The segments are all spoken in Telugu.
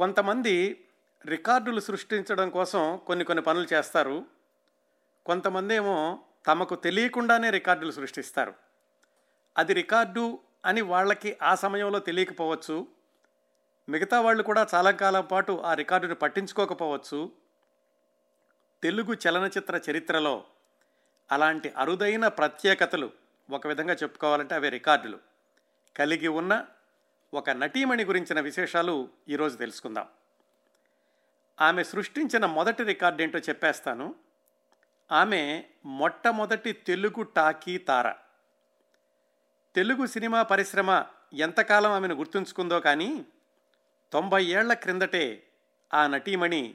కొంతమంది రికార్డులు సృష్టించడం కోసం కొన్ని కొన్ని పనులు చేస్తారు. కొంతమంది ఏమో తమకు తెలియకుండానే రికార్డులు సృష్టిస్తారు. అది రికార్డు అని వాళ్ళకి ఆ సమయంలో తెలియకపోవచ్చు. మిగతా వాళ్ళు కూడా చాలా కాలం పాటు ఆ రికార్డును పట్టించుకోకపోవచ్చు. తెలుగు చలనచిత్ర చరిత్రలో అలాంటి అరుదైన ప్రత్యేకతలు ఒక విధంగా చెప్పుకోవాలంటే అవి రికార్డులు. కలిగి ఉన్న ఒక నటీమణి గురించిన విశేషాలు ఈరోజు తెలుసుకుందాం. ఆమె సృష్టించిన మొదటి రికార్డు ఏంటో చెప్పేస్తాను. ఆమె మొట్టమొదటి తెలుగు టాకీ తార. తెలుగు సినిమా పరిశ్రమ ఎంతకాలం ఆమెను గుర్తుంచుకుందో కానీ తొంభై ఏళ్ళ క్రిందటే ఆ నటీమణి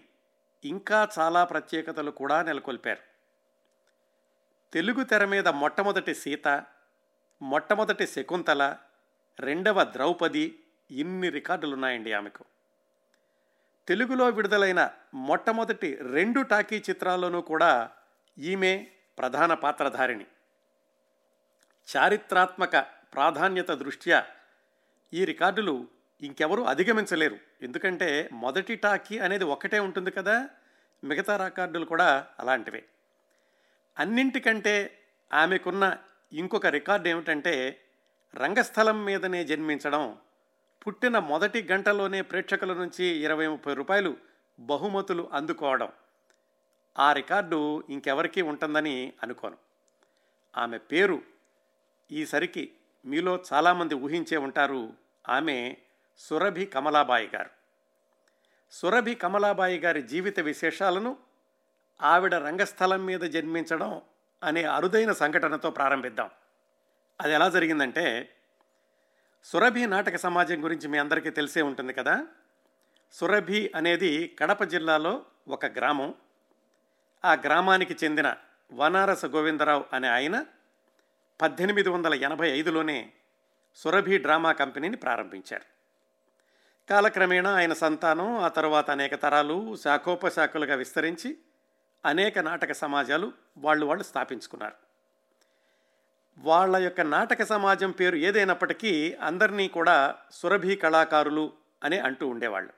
ఇంకా చాలా ప్రత్యేకతలు కూడా నెలకొల్పారు. తెలుగు తెర మీద మొట్టమొదటి సీత మొట్టమొదటి శకుంతల రెండవ ద్రౌపది ఇన్ని రికార్డులు ఉన్నాయండి ఆమెకు. తెలుగులో విడుదలైన మొట్టమొదటి రెండు టాకీ చిత్రాల్లోనూ కూడా ఈమె ప్రధాన పాత్రధారిణి. చారిత్రాత్మక ప్రాధాన్యత దృష్ట్యా ఈ రికార్డులు ఇంకెవరూ అధిగమించలేరు. ఎందుకంటే మొదటి టాకీ అనేది ఒకటే ఉంటుంది కదా మిగతా రికార్డులు కూడా అలాంటివే. అన్నింటికంటే ఆమెకున్న ఇంకొక రికార్డు ఏమిటంటే రంగస్థలం మీదనే జన్మించడం పుట్టిన మొదటి గంటలోనే ప్రేక్షకుల నుంచి ఇరవై ముప్పై రూపాయలు బహుమతులు అందుకోవడం. ఆ రికార్డు ఇంకెవరికీ ఉంటుందని అనుకోను. ఆమె పేరు ఈసరికి మీలో చాలామంది ఊహించే ఉంటారు. ఆమె సురభి కమలాబాయి గారు. సురభి కమలాబాయి గారి జీవిత విశేషాలను ఆవిడ రంగస్థలం మీద జన్మించడం అనే అరుదైన సంఘటనతో ప్రారంభిద్దాం. అది ఎలా జరిగిందంటే సురభి నాటక సమాజం గురించి మీ అందరికీ తెలిసే ఉంటుంది కదా? సురభి అనేది కడప జిల్లాలో ఒక గ్రామం. ఆ గ్రామానికి చెందిన వనారస గోవిందరావు అనే ఆయన పద్దెనిమిది వందల ఎనభై ఐదులోనే సురభి డ్రామా కంపెనీని ప్రారంభించారు. కాలక్రమేణా ఆయన సంతానం ఆ తరువాత అనేక తరాలు శాఖోపశాఖలుగా విస్తరించి అనేక నాటక సమాజాలు వాళ్ళు వాళ్ళు స్థాపించుకున్నారు. వాళ్ళ యొక్క నాటక సమాజం పేరు ఏదైనప్పటికీ అందరినీ కూడా సురభి కళాకారులు అని అంటూ ఉండేవాళ్ళు.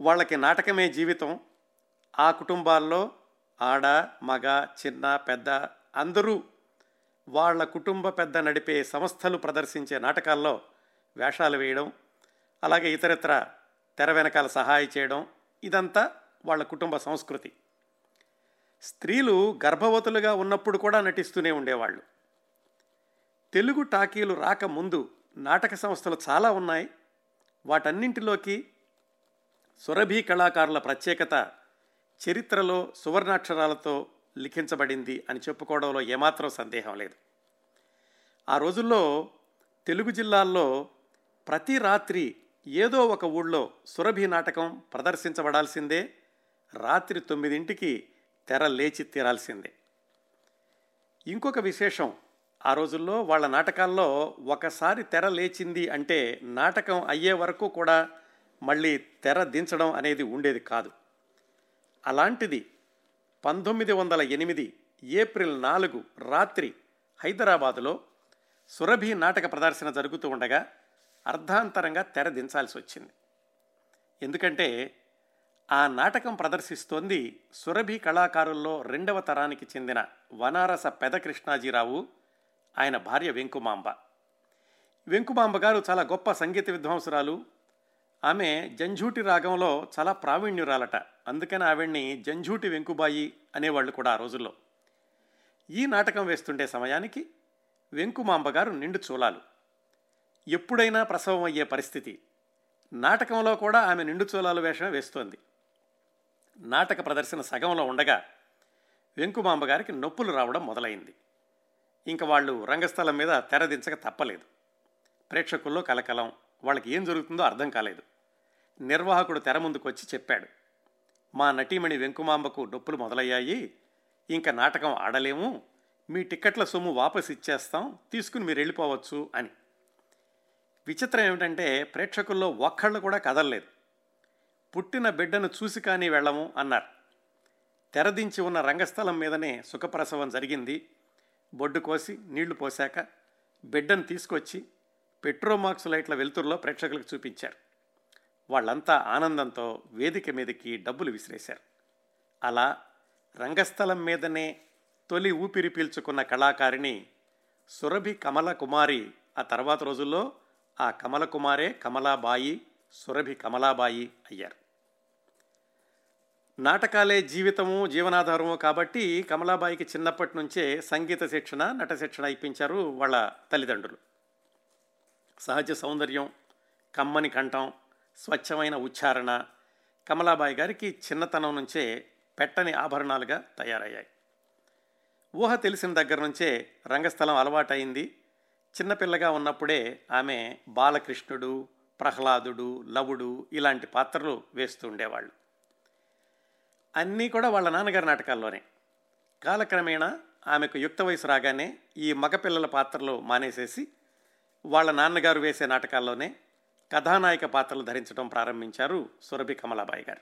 వాళ్ళకి నాటకమే జీవితం. ఆ కుటుంబాల్లో ఆడ మగ చిన్న పెద్ద అందరూ వాళ్ళ కుటుంబ పెద్ద నడిపే సంస్థలు ప్రదర్శించే నాటకాల్లో వేషాలు వేయడం అలాగే ఇతరత్ర తెర వెనకాల సహాయం చేయడం ఇదంతా వాళ్ళ కుటుంబ సంస్కృతి. స్త్రీలు గర్భవతులుగా ఉన్నప్పుడు కూడా నటిస్తూనే ఉండేవాళ్ళు. తెలుగు టాకీలు రాకముందు నాటక సంస్థలు చాలా ఉన్నాయి. వాటన్నింటిలోకి సురభి కళాకారుల ప్రత్యేకత చరిత్రలో సువర్ణాక్షరాలతో లిఖించబడింది అని చెప్పుకోవడంలో ఏమాత్రం సందేహం లేదు. ఆ రోజుల్లో తెలుగు జిల్లాల్లో ప్రతి రాత్రి ఏదో ఒక ఊళ్ళో సురభి నాటకం ప్రదర్శించబడాల్సిందే. రాత్రి తొమ్మిదింటికి తెర లేచి తీరాల్సిందే. ఇంకొక విశేషం ఆ రోజుల్లో వాళ్ళ నాటకాల్లో ఒకసారి తెర లేచింది అంటే నాటకం అయ్యే వరకు కూడా మళ్ళీ తెర దించడం అనేది ఉండేది కాదు. అలాంటిది పంతొమ్మిది వందల ఎనిమిది ఏప్రిల్ నాలుగు రాత్రి హైదరాబాదులో సురభి నాటక ప్రదర్శన జరుగుతూ ఉండగా అర్ధాంతరంగా తెర దించాల్సి వచ్చింది. ఎందుకంటే ఆ నాటకం ప్రదర్శిస్తోంది సురభి కళాకారుల్లో రెండవ తరానికి చెందిన వనారస పెద కృష్ణాజీరావు ఆయన భార్య వెంకుమాంబ. వెంకుమాంబ గారు చాలా గొప్ప సంగీత విద్వాంసురాలు. ఆమె జంఝూటి రాగంలో చాలా ప్రావీణ్యురాలట. అందుకని ఆవిడ్ని జంఝూటి వెంకుబాయి అనేవాళ్ళు కూడా ఆ రోజుల్లో. ఈ నాటకం వేస్తుండే సమయానికి వెంకుమాంబ గారు నిండు చూలాలు ఎప్పుడైనా ప్రసవం అయ్యే పరిస్థితి. నాటకంలో కూడా ఆమె నిండు చూలాలు వేషం వేస్తోంది. నాటక ప్రదర్శన సగంలో ఉండగా వెంకుమాంబ గారికి నొప్పులు రావడం మొదలైంది. ఇంకా వాళ్ళు రంగస్థలం మీద తెరదించక తప్పలేదు. ప్రేక్షకుల్లో కలకలం వాళ్ళకి ఏం జరుగుతుందో అర్థం కాలేదు. నిర్వాహకుడు తెర ముందుకు వచ్చి చెప్పాడు మా నటీమణి వెంకుమాంబకు డొప్పులు మొదలయ్యాయి ఇంకా నాటకం ఆడలేము మీ టిక్కెట్ల సొమ్ము వాపసు ఇచ్చేస్తాం తీసుకుని మీరు వెళ్ళిపోవచ్చు అని. విచిత్రం ఏమిటంటే ప్రేక్షకుల్లో ఒక్కళ్ళు కూడా కదలలేదు. పుట్టిన బిడ్డను చూసి కానీ వెళ్ళము అన్నారు. తెరదించి ఉన్న రంగస్థలం మీదనే సుఖప్రసవం జరిగింది. బొడ్డు కోసి నీళ్ళు పోశాక బిడ్డను తీసుకొచ్చి పెట్రోమాక్స్ లైట్ల వెలుతురులో ప్రేక్షకులకు చూపించారు. వాళ్ళంతా ఆనందంతో వేదిక మీదకి డబ్బులు విసిరేశారు. అలా రంగస్థలం మీదనే తొలి ఊపిరి పీల్చుకున్న కళాకారిణి సురభి కమల కుమారి ఆ తర్వాత రోజుల్లో ఆ కమల కుమారే కమలాబాయి సురభి కమలాబాయి అయ్యారు. నాటకాలే జీవితము జీవనాధారము కాబట్టి కమలాబాయికి చిన్నప్పటి నుంచే సంగీత శిక్షణ నట శిక్షణ ఇప్పించారు వాళ్ళ తల్లిదండ్రులు. సహజ సౌందర్యం కమ్మని కంఠం స్వచ్ఛమైన ఉచ్చారణ కమలాబాయి గారికి చిన్నతనం నుంచే పెట్టని ఆభరణాలుగా తయారయ్యాయి. ఊహ తెలిసిన దగ్గర నుంచే రంగస్థలం అలవాటైంది. చిన్నపిల్లగా ఉన్నప్పుడే ఆమె బాలకృష్ణుడు ప్రహ్లాదుడు లవుడు ఇలాంటి పాత్రలు వేస్తూ ఉండేవాళ్ళు. అన్నీ కూడా వాళ్ళ నాన్నగారి నాటకాల్లోనే. కాలక్రమేణా ఆమెకు యుక్త వయసు రాగానే ఈ మగపిల్లల పాత్రలు మానేసేసి వాళ్ళ నాన్నగారు వేసే నాటకాల్లోనే కథానాయక పాత్రలు ధరించడం ప్రారంభించారు సురభి కమలాబాయి గారు.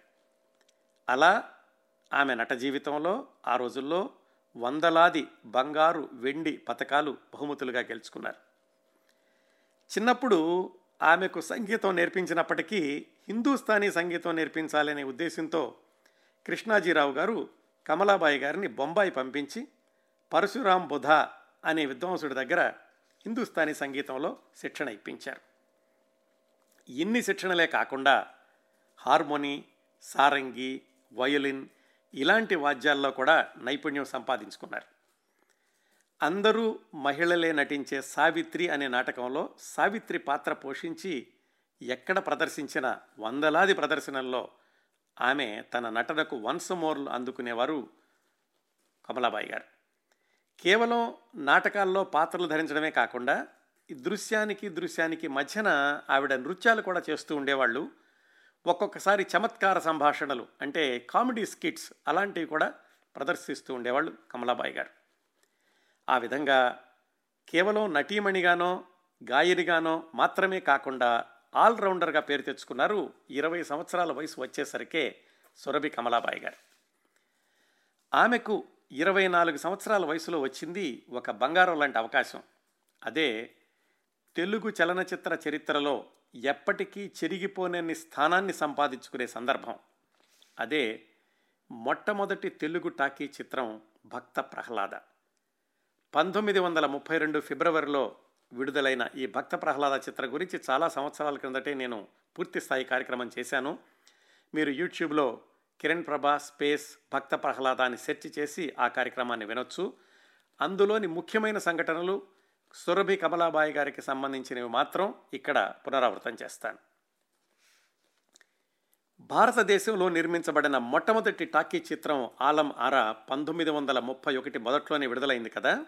అలా ఆమె నట జీవితంలో ఆ రోజుల్లో వందలాది బంగారు వెండి పథకాలు బహుమతులుగా గెలుచుకున్నారు. చిన్నప్పుడు ఆమెకు సంగీతం నేర్పించినప్పటికీ హిందూస్థానీ సంగీతం నేర్పించాలనే ఉద్దేశంతో కృష్ణాజీరావు గారు కమలాబాయి గారిని బొంబాయి పంపించి పరశురాం బుధ అనే విద్వాంసుడి దగ్గర హిందుస్థానీ సంగీతంలో శిక్షణ ఇప్పించారు. ఇన్ని శిక్షణలే కాకుండా హార్మోని సారంగి వయోలిన్ ఇలాంటి వాద్యాల్లో కూడా నైపుణ్యం సంపాదించుకున్నారు. అందరూ మహిళలే నటించే సావిత్రి అనే నాటకంలో సావిత్రి పాత్ర పోషించి ఎక్కడ ప్రదర్శించిన వందలాది ప్రదర్శనల్లో ఆమె తన నటనకు వన్స్ మోర్లు అందుకునేవారు కమలాబాయి గారు. కేవలం నాటకాల్లో పాత్రలు ధరించడమే కాకుండా ఈ దృశ్యానికి దృశ్యానికి మధ్యన ఆవిడ నృత్యాలు కూడా చేస్తూ ఉండేవాళ్ళు. ఒక్కొక్కసారి చమత్కార సంభాషణలు అంటే కామెడీ స్కిట్స్ అలాంటివి కూడా ప్రదర్శిస్తూ ఉండేవాళ్ళు కమలాబాయి గారు. ఆ విధంగా కేవలం నటీమణిగానో గాయనిగానో మాత్రమే కాకుండా ఆల్రౌండర్గా పేరు తెచ్చుకున్నారు ఇరవై సంవత్సరాల వయసు వచ్చేసరికే సురభి కమలాబాయి గారు. ఆమెకు ఇరవై నాలుగు సంవత్సరాల వయసులో వచ్చింది ఒక బంగారం లాంటి అవకాశం. అదే తెలుగు చలనచిత్ర చరిత్రలో ఎప్పటికీ చెరిగిపోలేని స్థానాన్ని సంపాదించుకునే సందర్భం. అదే మొట్టమొదటి తెలుగు టాకీ చిత్రం భక్త ప్రహ్లాద. పంతొమ్మిది వందల ముప్పై రెండు ఫిబ్రవరిలో విడుదలైన ఈ భక్త ప్రహ్లాద చిత్రం గురించి చాలా సంవత్సరాల క్రిందటే నేను పూర్తి స్థాయి కార్యక్రమం చేశాను. మీరు యూట్యూబ్లో కిరణ్ ప్రభా స్పేస్ భక్త ప్రహ్లాద అని సెర్చ్ చేసి ఆ కార్యక్రమాన్ని వినొచ్చు. అందులోని ముఖ్యమైన సంఘటనలు సురభి కమలాబాయి గారికి సంబంధించినవి మాత్రం ఇక్కడ పునరావృతం చేస్తాను. భారతదేశంలో నిర్మించబడిన మొట్టమొదటి టాకీ చిత్రం ఆలం ఆరా పంతొమ్మిది వందల ముప్పై ఒకటి మొదట్లోనే విడుదలైంది కదా?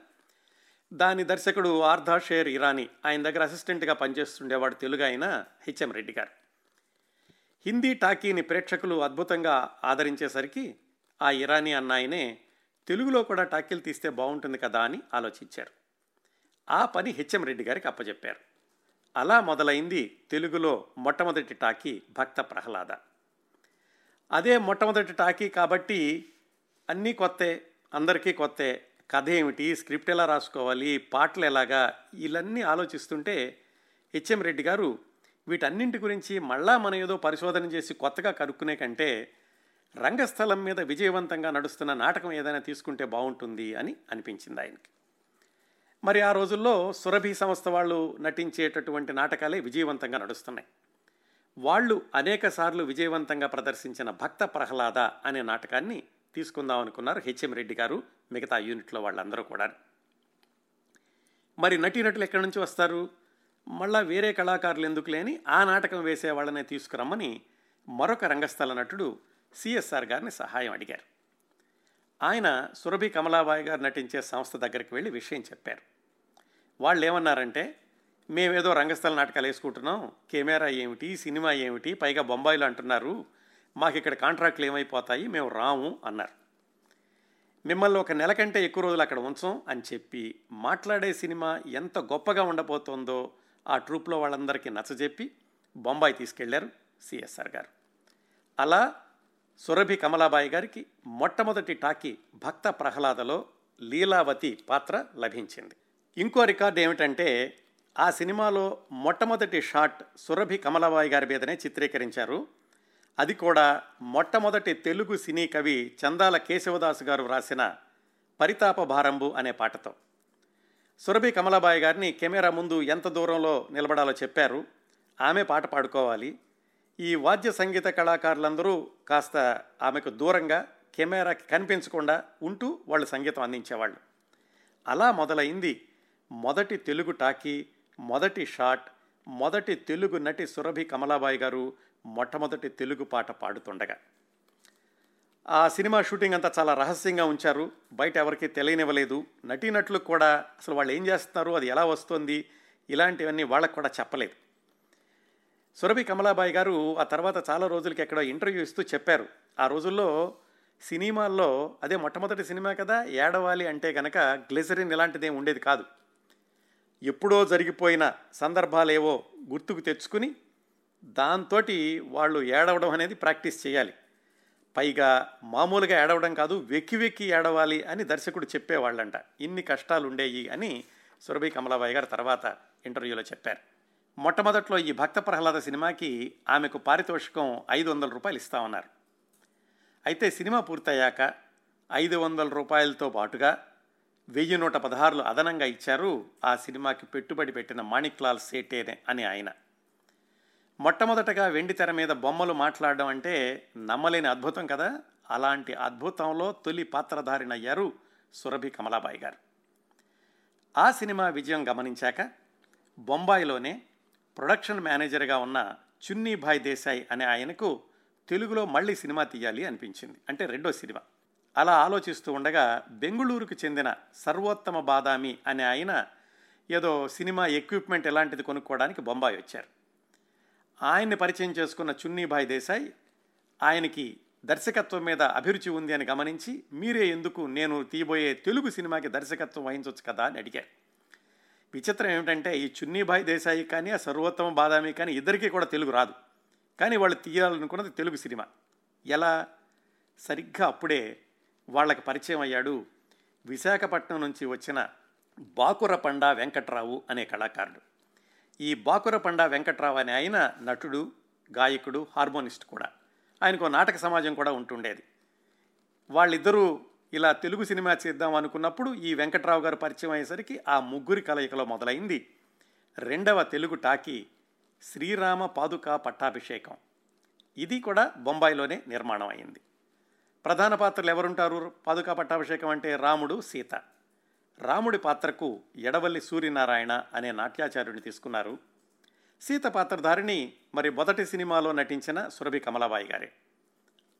దాని దర్శకుడు ఆర్ధా షేర్ ఇరానీ ఆయన దగ్గర అసిస్టెంట్గా పనిచేస్తుండేవాడు తెలుగు ఆయన హెచ్ఎం రెడ్డి గారు. హిందీ టాకీని ప్రేక్షకులు అద్భుతంగా ఆదరించేసరికి ఆ ఇరానీ అన్నాయనే తెలుగులో కూడా టాకీలు తీస్తే బాగుంటుంది కదా అని ఆలోచించారు. ఆ పని హెచ్ఎం రెడ్డి గారికి అప్పచెప్పారు అలా మొదలైంది తెలుగులో మొట్టమొదటి టాకీ భక్త ప్రహ్లాద. అదే మొట్టమొదటి టాకీ కాబట్టి అన్నీ కొత్తే అందరికీ కొత్తే కథ ఏమిటి? స్క్రిప్ట్ ఎలా రాసుకోవాలి? పాటలు ఎలాగా? ఇవన్నీ ఆలోచిస్తుంటే హెచ్ఎం రెడ్డి గారు వీటన్నింటి గురించి మళ్ళా మనం ఏదో పరిశోధన చేసి కొత్తగా కనుక్కునే కంటే రంగస్థలం మీద విజయవంతంగా నడుస్తున్న నాటకం ఏదైనా తీసుకుంటే బాగుంటుంది అని అనిపించింది ఆయనకి. మరి ఆ రోజుల్లో సురభి సంస్థ వాళ్ళు నటించేటటువంటి నాటకాలే విజయవంతంగా నడుస్తున్నాయి. వాళ్ళు అనేకసార్లు విజయవంతంగా ప్రదర్శించిన భక్త ప్రహ్లాద అనే నాటకాన్ని తీసుకుందాం అనుకున్నారు హెచ్ఎం రెడ్డి గారు మిగతా యూనిట్లో వాళ్ళందరూ కూడా. మరి నటీనటులు ఎక్కడి నుంచి వస్తారు? మళ్ళా వేరే కళాకారులు ఎందుకు లేని ఆ నాటకం వేసే వాళ్ళనే తీసుకురమ్మని మరొక రంగస్థల నటుడు సిఎస్ఆర్ గారిని సహాయం అడిగారు. ఆయన సురభి కమలాబాయి గారు నటించే సంస్థ దగ్గరికి వెళ్ళి విషయం చెప్పారు. వాళ్ళు ఏమన్నారంటే మేమేదో రంగస్థల నాటకాలు వేసుకుంటున్నాం కెమెరా ఏమిటి సినిమా ఏమిటి పైగా బొంబాయిలో అంటున్నారు మాకు ఇక్కడ కాంట్రాక్ట్లు ఏమైపోతాయి మేము రాము అన్నారు. మిమ్మల్ని ఒక నెల కంటే ఎక్కువ రోజులు అక్కడ ఉంచం అని చెప్పి మాట్లాడే సినిమా ఎంత గొప్పగా ఉండబోతోందో ఆ ట్రూప్లో వాళ్ళందరికీ నచ్చజెప్పి బొంబాయి తీసుకెళ్ళారు సిఎస్ఆర్ గారు. అలా సురభి కమలాబాయి గారికి మొట్టమొదటి టాకీ భక్త ప్రహ్లాదలో లీలావతి పాత్ర లభించింది. ఇంకో రికార్డు ఏమిటంటే ఆ సినిమాలో మొట్టమొదటి షాట్ సురభి కమలబాయి గారి మీదనే చిత్రీకరించారు. అది కూడా మొట్టమొదటి తెలుగు సినీ కవి చందాల కేశవదాస్ గారు వ్రాసిన పరితాప భారంబు అనే పాటతో. సురభి కమలాబాయి గారిని కెమెరా ముందు ఎంత దూరంలో నిలబడాలో చెప్పారు. ఆమె పాట పాడుకోవాలి. ఈ వాద్య సంగీత కళాకారులందరూ కాస్త ఆమెకు దూరంగా కెమెరాకి కనిపించకుండా ఉంటూ వాళ్ళు సంగీతం అందించేవాళ్ళు. అలా మొదలైంది మొదటి తెలుగు టాకీ మొదటి షాట్ మొదటి తెలుగు నటి సురభి కమలాబాయి గారు మొట్టమొదటి తెలుగు పాట పాడుతుండగా. ఆ సినిమా షూటింగ్ అంతా చాలా రహస్యంగా ఉంచారు. బయట ఎవరికీ తెలియనివ్వలేదు. నటీనటులు కూడా అసలు వాళ్ళు ఏం చేస్తున్నారు? అది ఎలా వస్తుంది? ఇలాంటివన్నీ వాళ్ళకు కూడా చెప్పలేదు. సురభి కమలాబాయి గారు ఆ తర్వాత చాలా రోజులకి ఎక్కడో ఇంటర్వ్యూ ఇస్తూ చెప్పారు. ఆ రోజుల్లో సినిమాల్లో అదే మొట్టమొదటి సినిమా కదా ఏడవాలి అంటే కనుక గ్లిజరిన్ ఇలాంటిదే ఉండేది కాదు. ఎప్పుడో జరిగిపోయిన సందర్భాలేవో గుర్తుకు తెచ్చుకుని దాంతో వాళ్ళు ఏడవడం అనేది ప్రాక్టీస్ చేయాలి. పైగా మామూలుగా ఏడవడం కాదు వెక్కి వెక్కి ఏడవాలి అని దర్శకుడు చెప్పేవాళ్ళంట. ఇన్ని కష్టాలు ఉండేవి అని సురభి కమలాబాయి గారు తర్వాత ఇంటర్వ్యూలో చెప్పారు. మొట్టమొదట్లో ఈ భక్త ప్రహ్లాద సినిమాకి ఆమెకు పారితోషికం ఐదు వందల రూపాయలు ఇస్తామన్నారు అయితే సినిమా పూర్తయ్యాక ఐదు వందల రూపాయలతో పాటుగా వెయ్యి నూట పదహారులు అదనంగా ఇచ్చారు ఆ సినిమాకి పెట్టుబడి పెట్టిన మాణిక్లాల్ సేటేనే అని ఆయన. మొట్టమొదటగా వెండి తెర మీద బొమ్మలు మాట్లాడడం అంటే నమ్మలేని అద్భుతం కదా? అలాంటి అద్భుతంలో తొలి పాత్రధారినయ్యారు సురభి కమలాబాయి గారు. ఆ సినిమా విజయం గమనించాక బొంబాయిలోనే ప్రొడక్షన్ మేనేజర్గా ఉన్న చున్నీభాయ్ దేశాయ్ అనే ఆయనకు తెలుగులో మళ్ళీ సినిమా తీయాలి అనిపించింది. అంటే రెండో సినిమా. అలా ఆలోచిస్తూ ఉండగా బెంగుళూరుకు చెందిన సర్వోత్తమ బాదామి అనే ఆయన ఏదో సినిమా ఎక్విప్మెంట్ ఎలాంటిది కొనుక్కోవడానికి బొంబాయి వచ్చారు. ఆయన్ని పరిచయం చేసుకున్న చున్నీభాయ్ దేశాయ్ ఆయనకి దర్శకత్వం మీద అభిరుచి ఉంది అని గమనించి మీరే ఎందుకు నేను తీయబోయే తెలుగు సినిమాకి దర్శకత్వం వహించవచ్చు కదా అని అడిగారు. విచిత్రం ఏమిటంటే ఈ చున్నీభాయ్ దేశాయి కానీ ఆ సర్వోత్తమ బాదామి కానీ ఇద్దరికీ కూడా తెలుగు రాదు. కానీ వాళ్ళు తీయాలనుకున్నది తెలుగు సినిమా. ఎలా? సరిగ్గా అప్పుడే వాళ్ళకి పరిచయం అయ్యాడు విశాఖపట్నం నుంచి వచ్చిన బాకురపండ వెంకట్రావు అనే కళాకారుడు. ఈ బాకురపండ వెంకట్రావు అనే ఆయన నటుడు గాయకుడు హార్మోనిస్ట్ కూడా. ఆయనకు నాటక సమాజం కూడా ఉంటుండేది. వాళ్ళిద్దరూ ఇలా తెలుగు సినిమా చేద్దాం అనుకున్నప్పుడు ఈ వెంకట్రావు గారు పరిచయం అయ్యేసరికి ఆ ముగ్గురి కలయికలో మొదలైంది. రెండవ తెలుగు టాకీ శ్రీరామ పాదుకా పట్టాభిషేకం. ఇది కూడా బొంబాయిలోనే నిర్మాణం అయింది ప్రధాన పాత్రలు ఎవరుంటారు? పాదుక పట్టాభిషేకం అంటే రాముడు సీత. రాముడి పాత్రకు ఎడవల్లి సూర్యనారాయణ అనే నాట్యాచార్యుని తీసుకున్నారు. సీత పాత్రధారిణి మరి మొదటి సినిమాలో నటించిన సురభి కమలాబాయి గారే.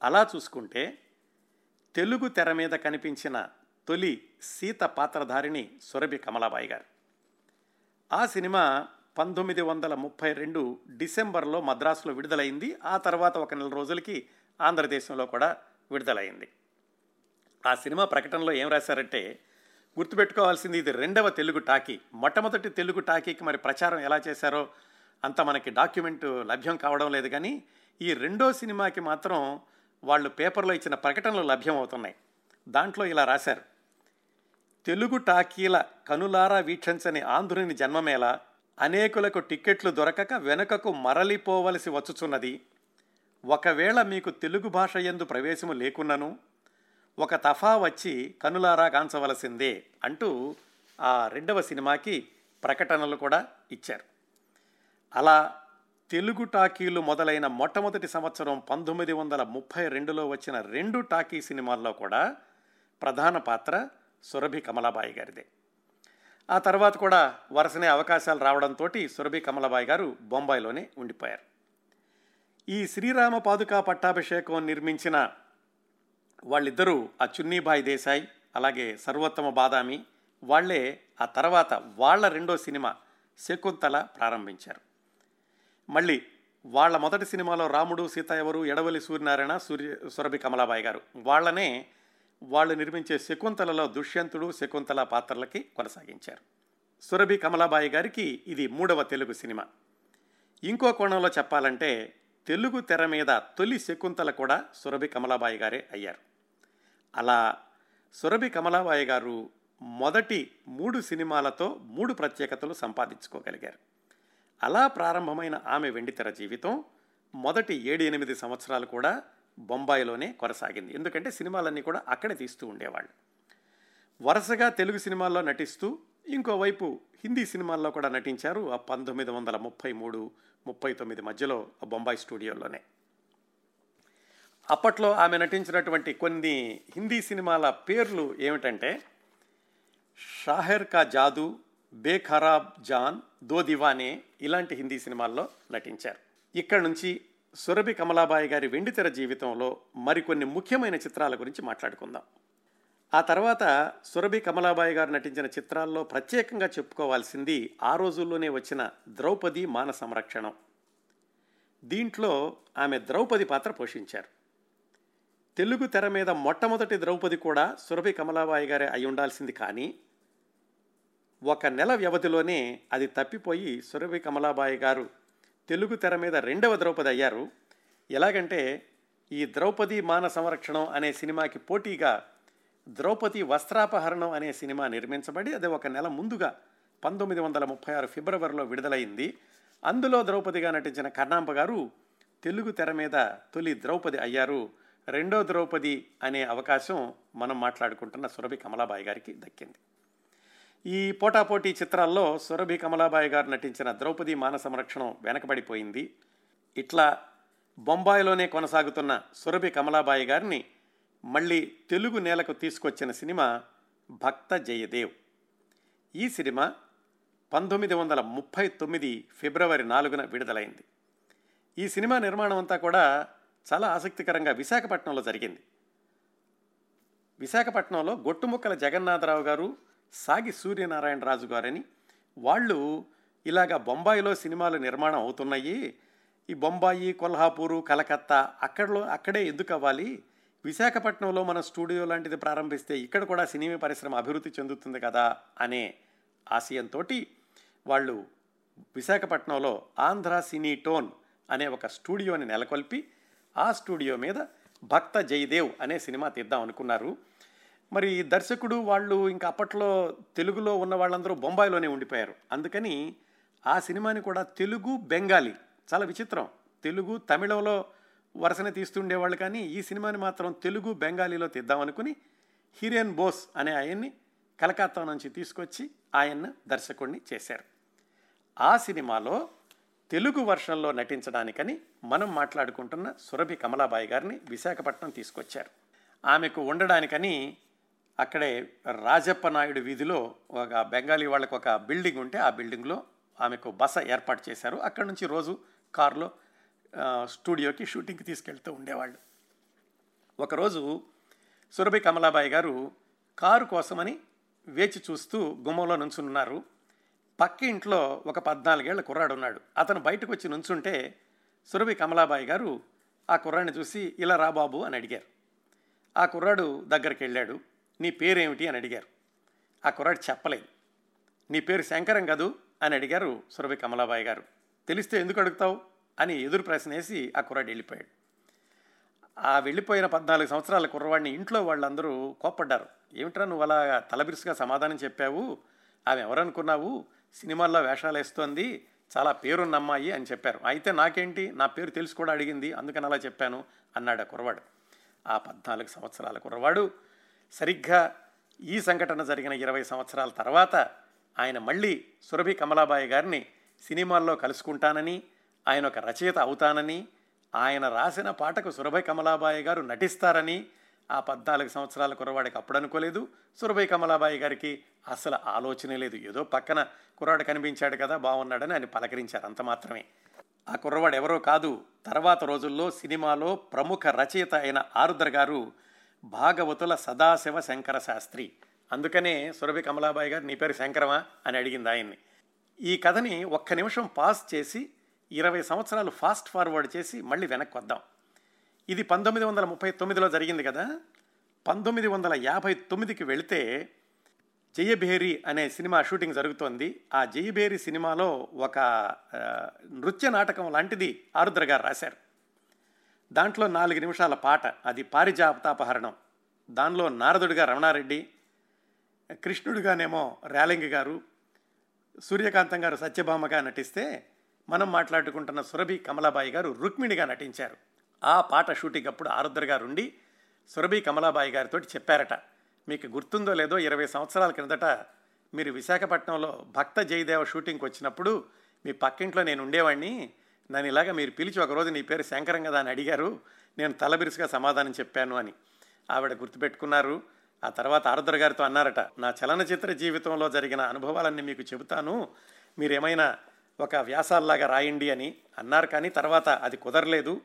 అలా చూసుకుంటే తెలుగు తెర మీద కనిపించిన తొలి సీత పాత్రధారిణి సురభి కమలాబాయి గారు. ఆ సినిమా పంతొమ్మిది వందల ముప్పై రెండు డిసెంబర్లో మద్రాసులో విడుదలైంది. ఆ తర్వాత ఒక నెల రోజులకి ఆంధ్రదేశంలో కూడా విడుదలైంది. ఆ సినిమా ప్రకటనలో ఏం రాశారంటే గుర్తుపెట్టుకోవాల్సింది ఇది రెండవ తెలుగు టాకీ. మొట్టమొదటి తెలుగు టాకీకి మరి ప్రచారం ఎలా చేశారో అంత మనకి డాక్యుమెంట్ లభ్యం కావడం లేదు కానీ ఈ రెండో సినిమాకి మాత్రం వాళ్ళు పేపర్లో ఇచ్చిన ప్రకటనలు లభ్యం అవుతున్నాయి దాంట్లో ఇలా రాశారు. తెలుగు టాకీల కనులారా వీక్షించని ఆంధ్రుని జన్మమేళ అనేకులకు టిక్కెట్లు దొరకక వెనుకకు మరలిపోవలసి వచ్చుచున్నది. ఒకవేళ మీకు తెలుగు భాష ఎందు ప్రవేశము లేకున్నను ఒక తఫా వచ్చి కనులారా కాంచవలసిందే అంటూ ఆ రెండవ సినిమాకి ప్రకటనలు కూడా ఇచ్చారు. అలా తెలుగు టాకీలు మొదలైన మొట్టమొదటి సంవత్సరం పంతొమ్మిది వందల ముప్పై రెండులో వచ్చిన రెండు టాకీ సినిమాల్లో కూడా ప్రధాన పాత్ర సురభి కమలాబాయి గారిదే. ఆ తర్వాత కూడా వరుసనే అవకాశాలు రావడంతో సురభి కమలాబాయి గారు బొంబాయిలోనే ఉండిపోయారు. ఈ శ్రీరామ పాదుకా పట్టాభిషేకం నిర్మించిన వాళ్ళిద్దరూ ఆ చున్నీభాయ్ దేశాయ్ అలాగే సర్వోత్తమ బాదామి వాళ్ళే ఆ తర్వాత వాళ్ళ రెండో సినిమా శకుంతల ప్రారంభించారు. మళ్ళీ వాళ్ళ మొదటి సినిమాలో రాముడు సీత ఎవరు ఎడవలి సూర్యనారాయణ సూర్య సురభి కమలాబాయి గారు. వాళ్ళనే వాళ్ళు నిర్మించే శకుంతలలో దుష్యంతుడు శకుంతల పాత్రలకి కొనసాగించారు. సురభి కమలాబాయి గారికి ఇది మూడవ తెలుగు సినిమా. ఇంకో కోణంలో చెప్పాలంటే తెలుగు తెర మీద తొలి శకుంతల కూడా సురభి కమలాబాయి గారే అయ్యారు. అలా సురభి కమలాబాయి గారు మొదటి మూడు సినిమాలతో మూడు ప్రత్యేకతలు సంపాదించుకోగలిగారు. అలా ప్రారంభమైన ఆమె వెండితెర జీవితం మొదటి ఏడు ఎనిమిది సంవత్సరాలు కూడా బొంబాయిలోనే కొనసాగింది. ఎందుకంటే సినిమాలన్నీ కూడా అక్కడే తీస్తూ ఉండేవాళ్ళు. వరుసగా తెలుగు సినిమాల్లో నటిస్తూ ఇంకోవైపు హిందీ సినిమాల్లో కూడా నటించారు. ఆ పంతొమ్మిది వందల ముప్పై మూడు ముప్పై తొమ్మిది మధ్యలో బొంబాయి స్టూడియోలోనే. అప్పట్లో ఆమె నటించినటువంటి కొన్ని హిందీ సినిమాల పేర్లు ఏమిటంటే షాహెర్ కా జాదు బేఖరాబ్ జాన్ దో దివానే ఇలాంటి హిందీ సినిమాల్లో నటించారు. ఇక్కడ నుంచి సురభి కమలాబాయి గారి వెండితెర జీవితంలో మరికొన్ని ముఖ్యమైన చిత్రాల గురించి మాట్లాడుకుందాం. ఆ తర్వాత సురభి కమలాబాయి గారు నటించిన చిత్రాల్లో ప్రత్యేకంగా చెప్పుకోవాల్సింది ఆ రోజుల్లోనే వచ్చిన ద్రౌపది మాన సంరక్షణం. దీంట్లో ఆమె ద్రౌపది పాత్ర పోషించారు. తెలుగు తెర మీద మొట్టమొదటి ద్రౌపది కూడా సురభి కమలాబాయి గారే అయి ఉండాల్సింది కానీ ఒక నెల వ్యవధిలోనే అది తప్పిపోయి సురభి కమలాబాయి గారు తెలుగు తెర మీద రెండవ ద్రౌపది అయ్యారు. ఎలాగంటే ఈ ద్రౌపది మాన సంరక్షణం అనే సినిమాకి పోటీగా ద్రౌపది వస్త్రాపహరణం అనే సినిమా నిర్మించబడి అది ఒక నెల ముందుగా పంతొమ్మిది వందల ముప్పై ఆరు ఫిబ్రవరిలో విడుదలైంది. అందులో ద్రౌపదిగా నటించిన కర్ణాంబ గారు తెలుగు తెర మీద తొలి ద్రౌపది అయ్యారు. రెండో ద్రౌపది అనే అవకాశం మనం మాట్లాడుకుంటున్న సురభి కమలాబాయి గారికి దక్కింది. ఈ పోటాపోటీ చిత్రాల్లో సురభి కమలాబాయి గారు నటించిన ద్రౌపది మాన సంరక్షణం వెనకబడిపోయింది. ఇట్లా బొంబాయిలోనే కొనసాగుతున్న సురభి కమలాబాయి గారిని మళ్ళీ తెలుగు నేలకు తీసుకొచ్చిన సినిమా భక్త జయదేవ్. ఈ సినిమా పంతొమ్మిది వందల ముప్పై తొమ్మిది ఫిబ్రవరి నాలుగున విడుదలైంది. ఈ సినిమా నిర్మాణం అంతా కూడా చాలా ఆసక్తికరంగా విశాఖపట్నంలో జరిగింది. విశాఖపట్నంలో గొట్టుముక్కల జగన్నాథరావు గారు సాగి సూర్యనారాయణ రాజు గారని వాళ్ళు ఇలాగ బొంబాయిలో సినిమాలు నిర్మాణం అవుతున్నాయి. ఈ బొంబాయి కొల్హాపూరు కలకత్తా అక్కడలో అక్కడే ఎందుకు అవ్వాలి? విశాఖపట్నంలో మన స్టూడియో లాంటిది ప్రారంభిస్తే ఇక్కడ కూడా సినిమా పరిశ్రమ అభివృద్ధి చెందుతుంది కదా అనే ఆశయంతో వాళ్ళు విశాఖపట్నంలో ఆంధ్ర సినీ టోన్ అనే ఒక స్టూడియోని నెలకొల్పి ఆ స్టూడియో మీద భక్త జయదేవ్ అనే సినిమా తీద్దాం అనుకున్నారు. మరి దర్శకుడు వాళ్ళు ఇంకా అప్పట్లో తెలుగులో ఉన్న వాళ్ళందరూ బొంబాయిలోనే ఉండిపోయారు. అందుకని ఆ సినిమాని కూడా తెలుగు బెంగాలీ. చాలా విచిత్రం. తెలుగు తమిళంలో వరుసనే తీస్తుండేవాళ్ళు కానీ ఈ సినిమాని మాత్రం తెలుగు బెంగాలీలో తీద్దామనుకుని హిరేన్ బోస్ అనే ఆయన్ని కలకత్తా నుంచి తీసుకొచ్చి ఆయన్ను దర్శకుడిని చేశారు. ఆ సినిమాలో తెలుగు వర్షన్లో నటించడానికని మనం మాట్లాడుకుంటున్న సురభి కమలాబాయి గారిని విశాఖపట్నం తీసుకొచ్చారు. ఆమెకు ఉండడానికని అక్కడే రాజప్ప నాయుడు వీధిలో ఒక బెంగాలీ వాళ్ళకు ఒక బిల్డింగ్ ఉంటే ఆ బిల్డింగ్లో ఆమెకు బస ఏర్పాటు చేశారు. అక్కడి నుంచి రోజు కారులో స్టూడియోకి షూటింగ్కి తీసుకెళ్తూ ఉండేవాళ్ళు. ఒకరోజు సురభి కమలాబాయి గారు కారు కోసమని వేచి చూస్తూ గుమ్మంలో నుంచున్నారు పక్క ఇంట్లో ఒక పద్నాలుగేళ్ళ కుర్రాడు ఉన్నాడు అతను బయటకు వచ్చి నుంచుంటే సురభి కమలాబాయి గారు ఆ కుర్రాడిని చూసి ఇలా రా బాబు అని అడిగారు. ఆ కుర్రాడు దగ్గరికి వెళ్ళాడు నీ పేరేమిటి అని అడిగారు. ఆ కుర్రాడు చెప్పలేదు. నీ పేరు శంకరం కదూ అని అడిగారు సురభి కమలాబాయి గారు. తెలిస్తే ఎందుకు అడుగుతావు? అని ఎదురు ప్రశ్న వేసి ఆ కుర్రాడు వెళ్ళిపోయాడు. ఆ వెళ్ళిపోయిన పద్నాలుగు సంవత్సరాల కుర్రవాడిని ఇంట్లో వాళ్ళందరూ కోప్పడ్డారు. ఏమిట్రా నువ్వు అలా తలబిరుసుగా సమాధానం చెప్పావు? ఆమె ఎవరనుకున్నావు? సినిమాల్లో వేషాలు వేస్తోంది. చాలా పేరున్న అమ్మాయి అని చెప్పారు. అయితే నాకేంటి? నా పేరు తెలుసు కూడా అడిగింది. అందుకని అలా చెప్పాను అన్నాడు ఆ కుర్రవాడు. ఆ పద్నాలుగు సంవత్సరాల కుర్రవాడు సరిగ్గా ఈ సంఘటన జరిగిన ఇరవై సంవత్సరాల తర్వాత ఆయన మళ్ళీ సురభి కమలాబాయి గారిని సినిమాల్లో కలుసుకుంటానని ఆయన ఒక రచయిత అవుతానని ఆయన రాసిన పాటకు సురభై కమలాబాయి గారు నటిస్తారని ఆ పద్నాలుగు సంవత్సరాల కుర్రవాడికి అప్పుడు అనుకోలేదు సురభై కమలాబాయి గారికి అసలు ఆలోచనే లేదు. ఏదో పక్కన కుర్రాడు కనిపించాడు కదా బాగున్నాడని ఆయన పలకరించారు. అంత మాత్రమే. ఆ కుర్రవాడు ఎవరో కాదు. తర్వాత రోజుల్లో సినిమాలో ప్రముఖ రచయిత అయిన ఆరుద్ర గారు భాగవతుల సదాశివ శంకర శాస్త్రి. అందుకనే సురభి కమలాబాయి గారు నీ పేరు శంకరమా? అని అడిగింది ఆయన్ని. ఈ కథని ఒక్క నిమిషం పాస్ చేసి ఇరవై సంవత్సరాలు ఫాస్ట్ ఫార్వర్డ్ చేసి మళ్ళీ వెనక్కి వద్దాం. ఇది పంతొమ్మిది వందల ముప్పై తొమ్మిదిలో జరిగింది కదా? పంతొమ్మిది వందల యాభై తొమ్మిదికి వెళితే జయభేరి అనే సినిమా షూటింగ్ జరుగుతోంది. ఆ జయభేరి సినిమాలో ఒక నృత్య నాటకం లాంటిది ఆరుద్ర గారు రాశారు. దాంట్లో నాలుగు నిమిషాల పాట అది పారిజాపతాపహరణం దానిలో నారదుడిగా రమణారెడ్డి కృష్ణుడిగానేమో రేలింగి గారు సూర్యకాంతం గారు సత్యభామగా నటిస్తే మనం మాట్లాడుకుంటున్న సురభి కమలాబాయి గారు రుక్మిణిగా నటించారు. ఆ పాట షూటింగ్ అప్పుడు ఆరుద్ర గారు ఉండి సురభి కమలాబాయి గారితో చెప్పారట. మీకు గుర్తుందో లేదో ఇరవై సంవత్సరాల క్రిందట మీరు విశాఖపట్నంలో భక్త జయదేవ షూటింగ్కి వచ్చినప్పుడు మీ పక్కింట్లో నేను ఉండేవాడిని నన్ను ఇలాగ మీరు పిలిచి ఒకరోజు నీ పేరు శంకరం కదా అని అడిగారు. నేను తలబిరుసుగా సమాధానం చెప్పాను అని. ఆవిడ గుర్తుపెట్టుకున్నారు. ఆ తర్వాత ఆరుద్ర గారితో అన్నారట నా చలనచిత్ర జీవితంలో జరిగిన అనుభవాలన్నీ మీకు చెబుతాను. మీరేమైనా ఒక వ్యాసాల్లాగా రాయండి అని అన్నారు కానీ తర్వాత అది కుదరలేదు.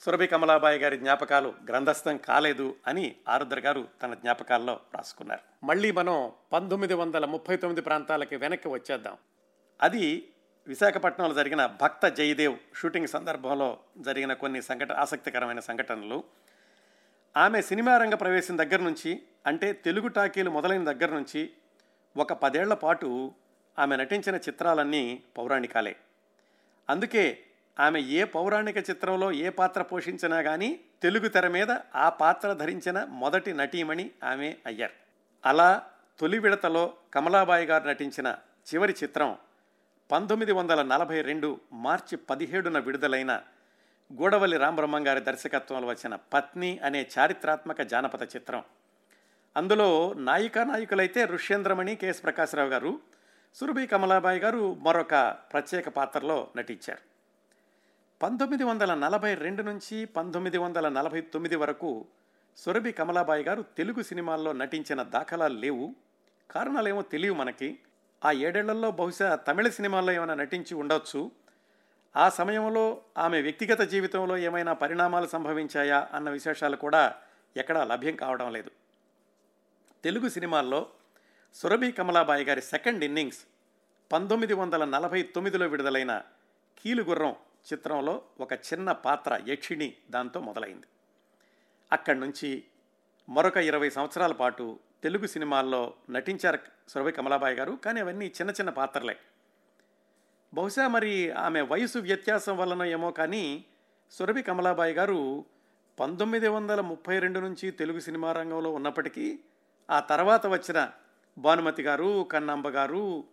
సురభి కమలాబాయి గారి జ్ఞాపకాలు గ్రంథస్థం కాలేదు అని ఆరుద్ర గారు తన జ్ఞాపకాల్లో రాసుకున్నారు. మళ్ళీ మనం పంతొమ్మిది వందల ముప్పై తొమ్మిది ప్రాంతాలకి వెనక్కి వచ్చేద్దాం. అది విశాఖపట్నంలో జరిగిన భక్త జయదేవ్ షూటింగ్ సందర్భంలో జరిగిన కొన్ని సంఘట ఆసక్తికరమైన సంఘటనలు. ఆమె సినిమా రంగ ప్రవేశం దగ్గర నుంచి అంటే తెలుగు టాకీలు మొదలైన దగ్గర నుంచి ఒక పదేళ్ళ పాటు ఆమె నటించిన చిత్రాలన్నీ పౌరాణికాలే. అందుకే ఆమె ఏ పౌరాణిక చిత్రంలో ఏ పాత్ర పోషించినా కానీ తెలుగు తెర మీద ఆ పాత్ర ధరించిన మొదటి నటీమణి ఆమె అయ్యారు. అలా తొలి విడతలో కమలాబాయి గారు నటించిన చివరి చిత్రం పంతొమ్మిది వందల నలభై రెండు మార్చి పదిహేడున విడుదలైన గూడవల్లి రామబ్రహ్మం గారి దర్శకత్వంలో వచ్చిన పత్ని అనే చారిత్రాత్మక జానపద చిత్రం. అందులో నాయికా నాయకులైతే ఋష్యేంద్రమణి కెఎస్ ప్రకాశ్రావు గారు సురభి కమలాబాయి గారు మరొక ప్రత్యేక పాత్రలో నటించారు. పంతొమ్మిది వందల నలభై రెండు నుంచి పంతొమ్మిది వందల నలభై తొమ్మిది వరకు సురభి కమలాబాయి గారు తెలుగు సినిమాల్లో నటించిన దాఖలాలు లేవు. కారణాలేమో తెలియవు మనకి. ఆ ఏడేళ్ళలో బహుశా తమిళ సినిమాల్లో ఏమైనా నటించి ఉండొచ్చు. ఆ సమయంలో ఆమె వ్యక్తిగత జీవితంలో ఏమైనా పరిణామాలు సంభవించాయా అన్న విశేషాలు కూడా ఎక్కడా లభ్యం కావడం లేదు. తెలుగు సినిమాల్లో సురభి కమలాబాయి గారి సెకండ్ ఇన్నింగ్స్ పంతొమ్మిది వందల నలభై తొమ్మిదిలో విడుదలైన కీలుగుర్రం చిత్రంలో ఒక చిన్న పాత్ర యక్షిణి దాంతో మొదలైంది. అక్కడి నుంచి మరొక ఇరవై సంవత్సరాల పాటు తెలుగు సినిమాల్లో నటించారు సురభి కమలాబాయి గారు కానీ అవన్నీ చిన్న చిన్న పాత్రలే. బహుశా మరి ఆమె వయసు వ్యత్యాసం వలన ఏమో కానీ సురభి కమలాబాయి గారు పంతొమ్మిది వందల ముప్పై రెండు నుంచి తెలుగు సినిమా రంగంలో ఉన్నప్పటికీ ఆ తర్వాత వచ్చిన భానుమతి గారు కన్నాంబ గారు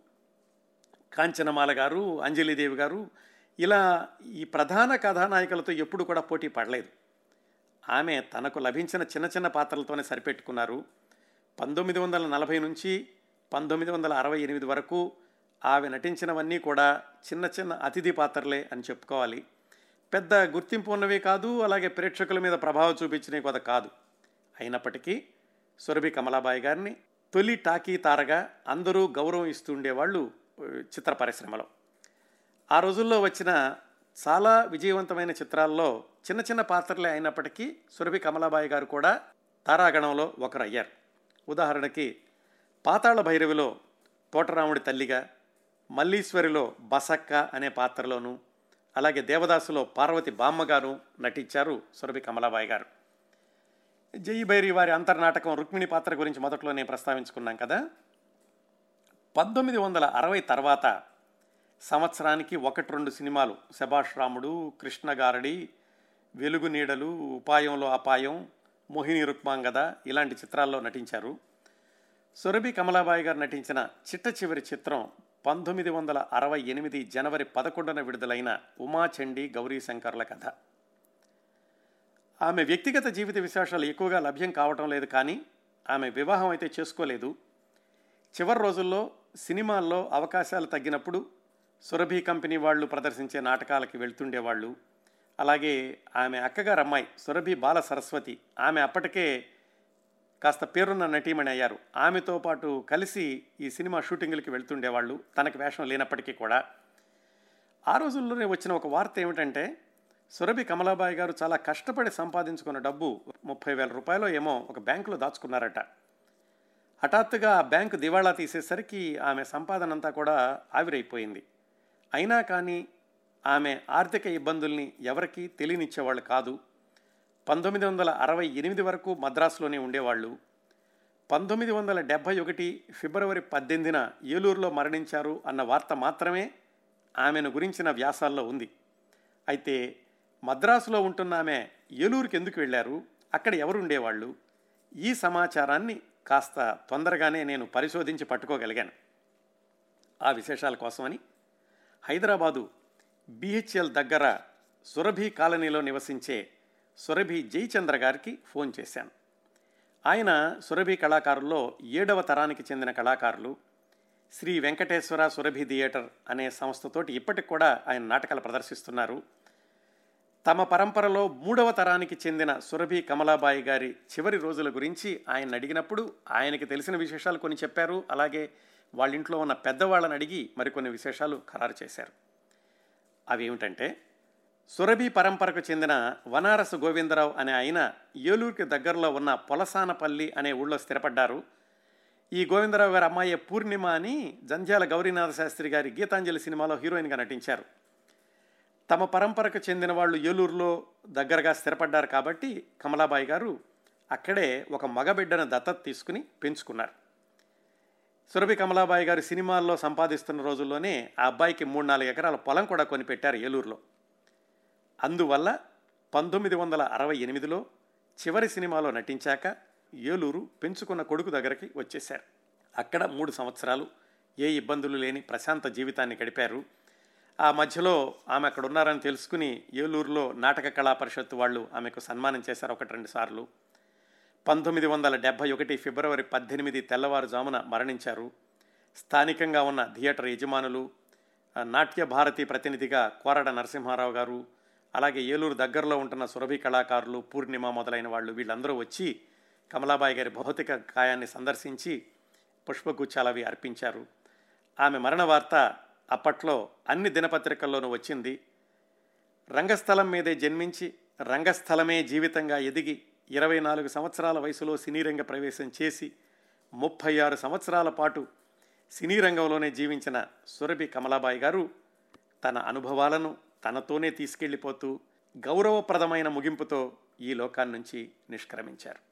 కాంచనమాల గారు అంజలిదేవి గారు ఇలా ఈ ప్రధాన కథానాయకులతో ఎప్పుడు కూడా పోటీ పడలేదు. ఆమె తనకు లభించిన చిన్న చిన్న పాత్రలతోనే సరిపెట్టుకున్నారు. పంతొమ్మిది వందల నలభై నుంచి పంతొమ్మిది వందల అరవై ఎనిమిది వరకు ఆమె నటించినవన్నీ కూడా చిన్న చిన్న అతిథి పాత్రలే అని చెప్పుకోవాలి. పెద్ద గుర్తింపు ఉన్నవి కాదు అలాగే ప్రేక్షకుల మీద ప్రభావం చూపించినవి కూడా కాదు. అయినప్పటికీ సురభి కమలాబాయి గారిని తొలి టాకీ తారగా అందరూ గౌరవం ఇస్తుండేవాళ్ళు చిత్ర పరిశ్రమలో. ఆ రోజుల్లో వచ్చిన చాలా విజయవంతమైన చిత్రాల్లో చిన్న చిన్న పాత్రలే అయినప్పటికీ సురభి కమలాబాయి గారు కూడా తారాగణంలో ఒకరు అయ్యారు ఉదాహరణకి పాతాళ భైరవిలో తోటరాముడి తల్లిగా మల్లీశ్వరిలో బసక్క అనే పాత్రలోను అలాగే దేవదాసులో పార్వతి బామ్మగారు నటించారు సురభి కమలాబాయి గారు. జయి భైరి వారి అంతర్నాటకం రుక్మిణి పాత్ర గురించి మొదట్లోనే ప్రస్తావించుకున్నాం కదా. పంతొమ్మిది వందల అరవై తర్వాత సంవత్సరానికి ఒకటి రెండు సినిమాలు. శభాష్ రాముడు కృష్ణగారడి వెలుగు నీడలు ఉపాయంలో అపాయం మోహిని రుక్మాంగద ఇలాంటి చిత్రాల్లో నటించారు. సురభి కమలాబాయి గారు నటించిన చిట్ట చివరి చిత్రం పంతొమ్మిది వందల అరవై ఎనిమిది జనవరి పదకొండున విడుదలైన ఉమాచండి గౌరీశంకర్ల కథ. ఆమె వ్యక్తిగత జీవిత విశేషాలు ఎక్కువగా లభ్యం కావటం లేదు కానీ ఆమె వివాహం అయితే చేసుకోలేదు. చివరి రోజుల్లో సినిమాల్లో అవకాశాలు తగ్గినప్పుడు సురభి కంపెనీ వాళ్ళు ప్రదర్శించే నాటకాలకి వెళ్తుండేవాళ్ళు. అలాగే ఆమె అక్కగారు అమ్మాయి సురభి బాల సరస్వతి ఆమె అప్పటికే కాస్త పేరున్న నటీమణి అయ్యారు. ఆమెతో పాటు కలిసి ఈ సినిమా షూటింగులకి వెళ్తుండేవాళ్ళు. తనకు వేషం లేనప్పటికీ కూడా. ఆ రోజుల్లోనే వచ్చిన ఒక వార్త ఏమిటంటే సురభి కమలాబాయి గారు చాలా కష్టపడి సంపాదించుకున్న డబ్బు ముప్పై వేల రూపాయలు ఏమో ఒక బ్యాంకులో దాచుకున్నారట. హఠాత్తుగా ఆ బ్యాంకు దివాళా తీసేసరికి ఆమె సంపాదన అంతా కూడా ఆవిరైపోయింది. అయినా కానీ ఆమె ఆర్థిక ఇబ్బందుల్ని ఎవరికీ తెలియనిచ్చేవాళ్ళు కాదు. పంతొమ్మిది వందల అరవై ఎనిమిది వరకు మద్రాసులోనే ఉండేవాళ్ళు. పంతొమ్మిది వందల డెబ్భై ఒకటి ఫిబ్రవరి పద్దెనిమిదిన ఏలూరులో మరణించారు అన్న వార్త మాత్రమే ఆమెను గురించిన వ్యాసాల్లో ఉంది. అయితే మద్రాసులో ఉంటున్నామే ఏలూరుకి ఎందుకు వెళ్ళారు? అక్కడ ఎవరు ఉండేవాళ్ళు ఈ సమాచారాన్ని కాస్త తొందరగానే నేను పరిశోధించి పట్టుకోగలిగాను. ఆ విశేషాల కోసమని హైదరాబాదు బిహెచ్ఎల్ దగ్గర సురభి కాలనీలో నివసించే సురభి జయచంద్ర గారికి ఫోన్ చేశాను. ఆయన సురభి కళాకారుల్లో ఏడవ తరానికి చెందిన కళాకారులు. శ్రీ వెంకటేశ్వర సురభి థియేటర్ అనే సంస్థతోటి ఇప్పటికి కూడా ఆయన నాటకాలు ప్రదర్శిస్తున్నారు. తమ పరంపరలో మూడవ తరానికి చెందిన సురభి కమలాబాయి గారి చివరి రోజుల గురించి ఆయన అడిగినప్పుడు ఆయనకి తెలిసిన విశేషాలు కొన్ని చెప్పారు. అలాగే వాళ్ళ ఇంట్లో ఉన్న పెద్దవాళ్ళని అడిగి మరికొన్ని విశేషాలు ఖరారు చేశారు. అవి ఏమిటంటే సురభి పరంపరకు చెందిన వనారసు గోవిందరావు అనే ఆయన ఏలూరుకి దగ్గరలో ఉన్న పొలసానపల్లి అనే ఊళ్ళో స్థిరపడ్డారు. ఈ గోవిందరావు గారి అమ్మాయి పూర్ణిమ అని జంధ్యాల గౌరీనాథ శాస్త్రి గారి గీతాంజలి సినిమాలో హీరోయిన్గా నటించారు. తమ పరంపరకు చెందిన వాళ్ళు ఏలూరులో దగ్గరగా స్థిరపడ్డారు కాబట్టి కమలాబాయి గారు అక్కడే ఒక మగబిడ్డను దత్తత తీసుకుని పెంచుకున్నారు. సురభి కమలాబాయి గారు సినిమాల్లో సంపాదిస్తున్న రోజుల్లోనే ఆ అబ్బాయికి మూడు నాలుగు ఎకరాల పొలం కూడా కొనిపెట్టారు ఏలూరులో. అందువల్ల పంతొమ్మిది వందల అరవై ఎనిమిదిలో చివరి సినిమాలో నటించాక ఏలూరు పెంచుకున్న కొడుకు దగ్గరికి వచ్చేశారు. అక్కడ మూడు సంవత్సరాలు ఏ ఇబ్బందులు లేని ప్రశాంత జీవితాన్ని గడిపారు ఆ మధ్యలో ఆమె అక్కడ ఉన్నారని తెలుసుకుని ఏలూరులో నాటక కళా పరిషత్తు వాళ్ళు ఆమెకు సన్మానం చేశారు ఒకటి రెండు సార్లు. పంతొమ్మిది వందల డెబ్భై ఒకటి ఫిబ్రవరి పద్దెనిమిది తెల్లవారుజామున మరణించారు. స్థానికంగా ఉన్న థియేటర్ యజమానులు నాట్య భారతి ప్రతినిధిగా కోరడ నరసింహారావు గారు అలాగే ఏలూరు దగ్గరలో ఉంటున్న సురభి కళాకారులు పూర్ణిమ మొదలైన వాళ్ళు వీళ్ళందరూ వచ్చి కమలాబాయి గారి భౌతిక కాయాన్ని సందర్శించి పుష్పగుచ్చాలవి అర్పించారు. ఆమె మరణ వార్త అప్పట్లో అన్ని దినపత్రికల్లోనూ వచ్చింది. రంగస్థలం మీదే జన్మించి రంగస్థలమే జీవితంగా ఎదిగి ఇరవై నాలుగు సంవత్సరాల వయసులో సినీ రంగ ప్రవేశం చేసి ముప్పై ఆరు సంవత్సరాల పాటు సినీ రంగంలోనే జీవించిన సురభి కమలాబాయి గారు తన అనుభవాలను తనతోనే తీసుకెళ్ళిపోతూ గౌరవప్రదమైన ముగింపుతో ఈ లోకాన్నించి నిష్క్రమించారు.